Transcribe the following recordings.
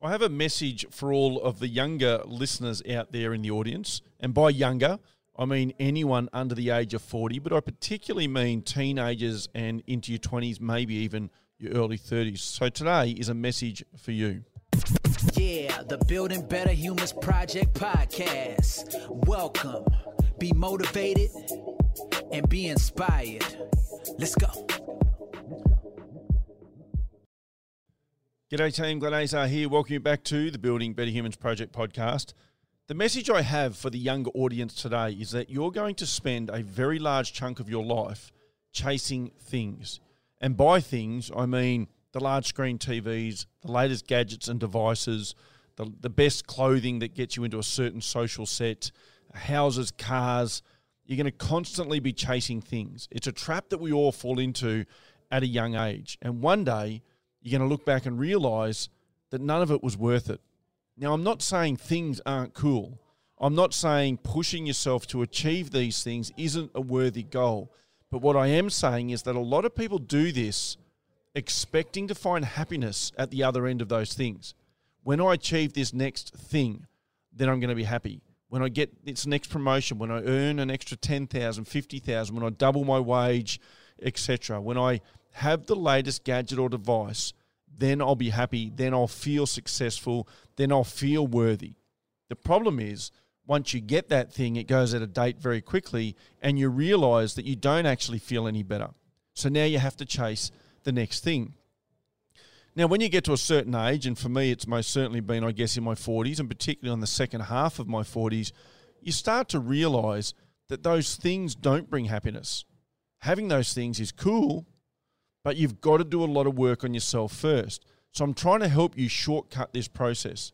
I have a message for all of the younger listeners out there in the audience. And by younger, I mean anyone under the age of 40, but I particularly mean teenagers and into your 20s, maybe even your early 30s. So today is a message for you. Yeah, the Building Better Humans Project podcast. Welcome. Be motivated and be inspired. Let's go. G'day team, Glenn Azar here. Welcome you back to the Building Better Humans Project podcast. The message I have for the younger audience today is that you're going to spend a very large chunk of your life chasing things. And by things, I mean the large screen TVs, the latest gadgets and devices, the, the best clothing that gets you into a certain social set, houses, cars. You're going to constantly be chasing things. It's a trap that we all fall into at a young age. And one day, you're going to look back and realize that none of it was worth it. Now, I'm not saying things aren't cool. I'm not saying pushing yourself to achieve these things isn't a worthy goal. But what I am saying is that a lot of people do this expecting to find happiness at the other end of those things. When I achieve this next thing, then I'm going to be happy. When I get this next promotion, when I earn an extra 10,000, 50,000, when I double my wage, etc. When I have the latest gadget or device, then I'll be happy, then I'll feel successful, then I'll feel worthy. The problem is, once you get that thing, it goes out of date very quickly, and you realize that you don't actually feel any better. So now you have to chase the next thing. Now, when you get to a certain age, and for me, it's most certainly been, I guess, in my 40s, and particularly on the second half of my 40s, you start to realize that those things don't bring happiness. Having those things is cool, but you've got to do a lot of work on yourself first. So I'm trying to help you shortcut this process.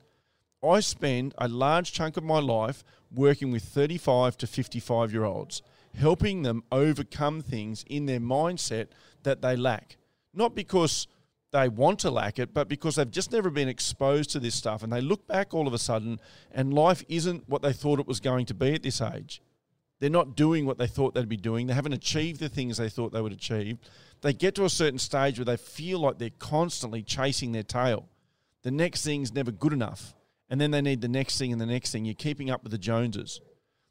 I spend a large chunk of my life working with 35 to 55 year olds, helping them overcome things in their mindset that they lack. Not because they want to lack it, but because they've just never been exposed to this stuff and they look back all of a sudden and life isn't what they thought it was going to be at this age. They're not doing what they thought they'd be doing. They haven't achieved the things they thought they would achieve. They get to a certain stage where they feel like they're constantly chasing their tail. The next thing's never good enough. And then they need the next thing and the next thing. You're keeping up with the Joneses.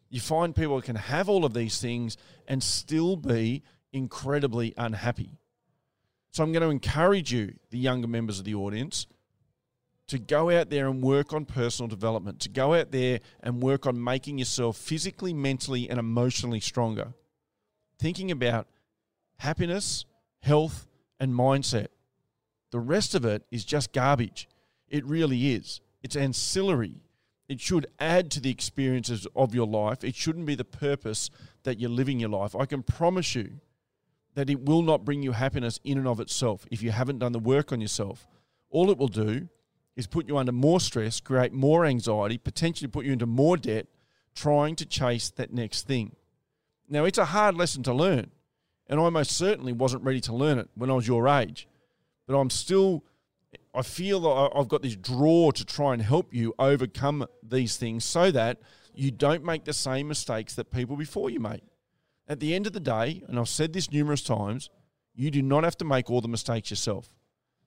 You find people can have all of these things and still be incredibly unhappy. So I'm going to encourage you, the younger members of the audience, to go out there and work on personal development, to go out there and work on making yourself physically, mentally, and emotionally stronger. Thinking about happiness, health, and mindset. The rest of it is just garbage. It really is. It's ancillary. It should add to the experiences of your life. It shouldn't be the purpose that you're living your life. I can promise you that it will not bring you happiness in and of itself if you haven't done the work on yourself. All it will do is put you under more stress, create more anxiety, potentially put you into more debt, trying to chase that next thing. Now, it's a hard lesson to learn, and I most certainly wasn't ready to learn it when I was your age, but I'm still. I feel that I've got this draw to try and help you overcome these things so that you don't make the same mistakes that people before you made. At the end of the day, and I've said this numerous times, you do not have to make all the mistakes yourself.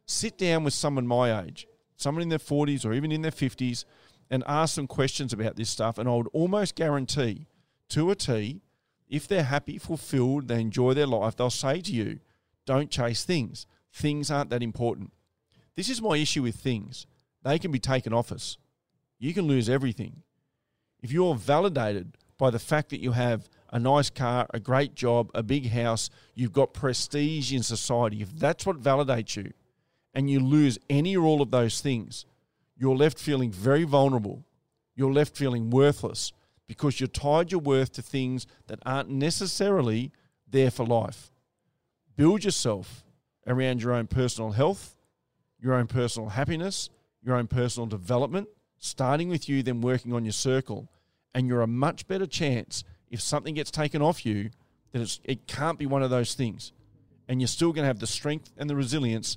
Sit down with someone my age, someone in their 40s or even in their 50s, and ask them questions about this stuff. And I would almost guarantee to a T, if they're happy, fulfilled, they enjoy their life, they'll say to you, don't chase things. Things aren't that important. This is my issue with things. They can be taken off us. You can lose everything. If you're validated by the fact that you have a nice car, a great job, a big house, you've got prestige in society, if that's what validates you, and you lose any or all of those things, you're left feeling very vulnerable. You're left feeling worthless because you're tied your worth to things that aren't necessarily there for life. Build yourself around your own personal health, your own personal happiness, your own personal development, starting with you, then working on your circle. And you're a much better chance if something gets taken off you that it can't be one of those things. And you're still going to have the strength and the resilience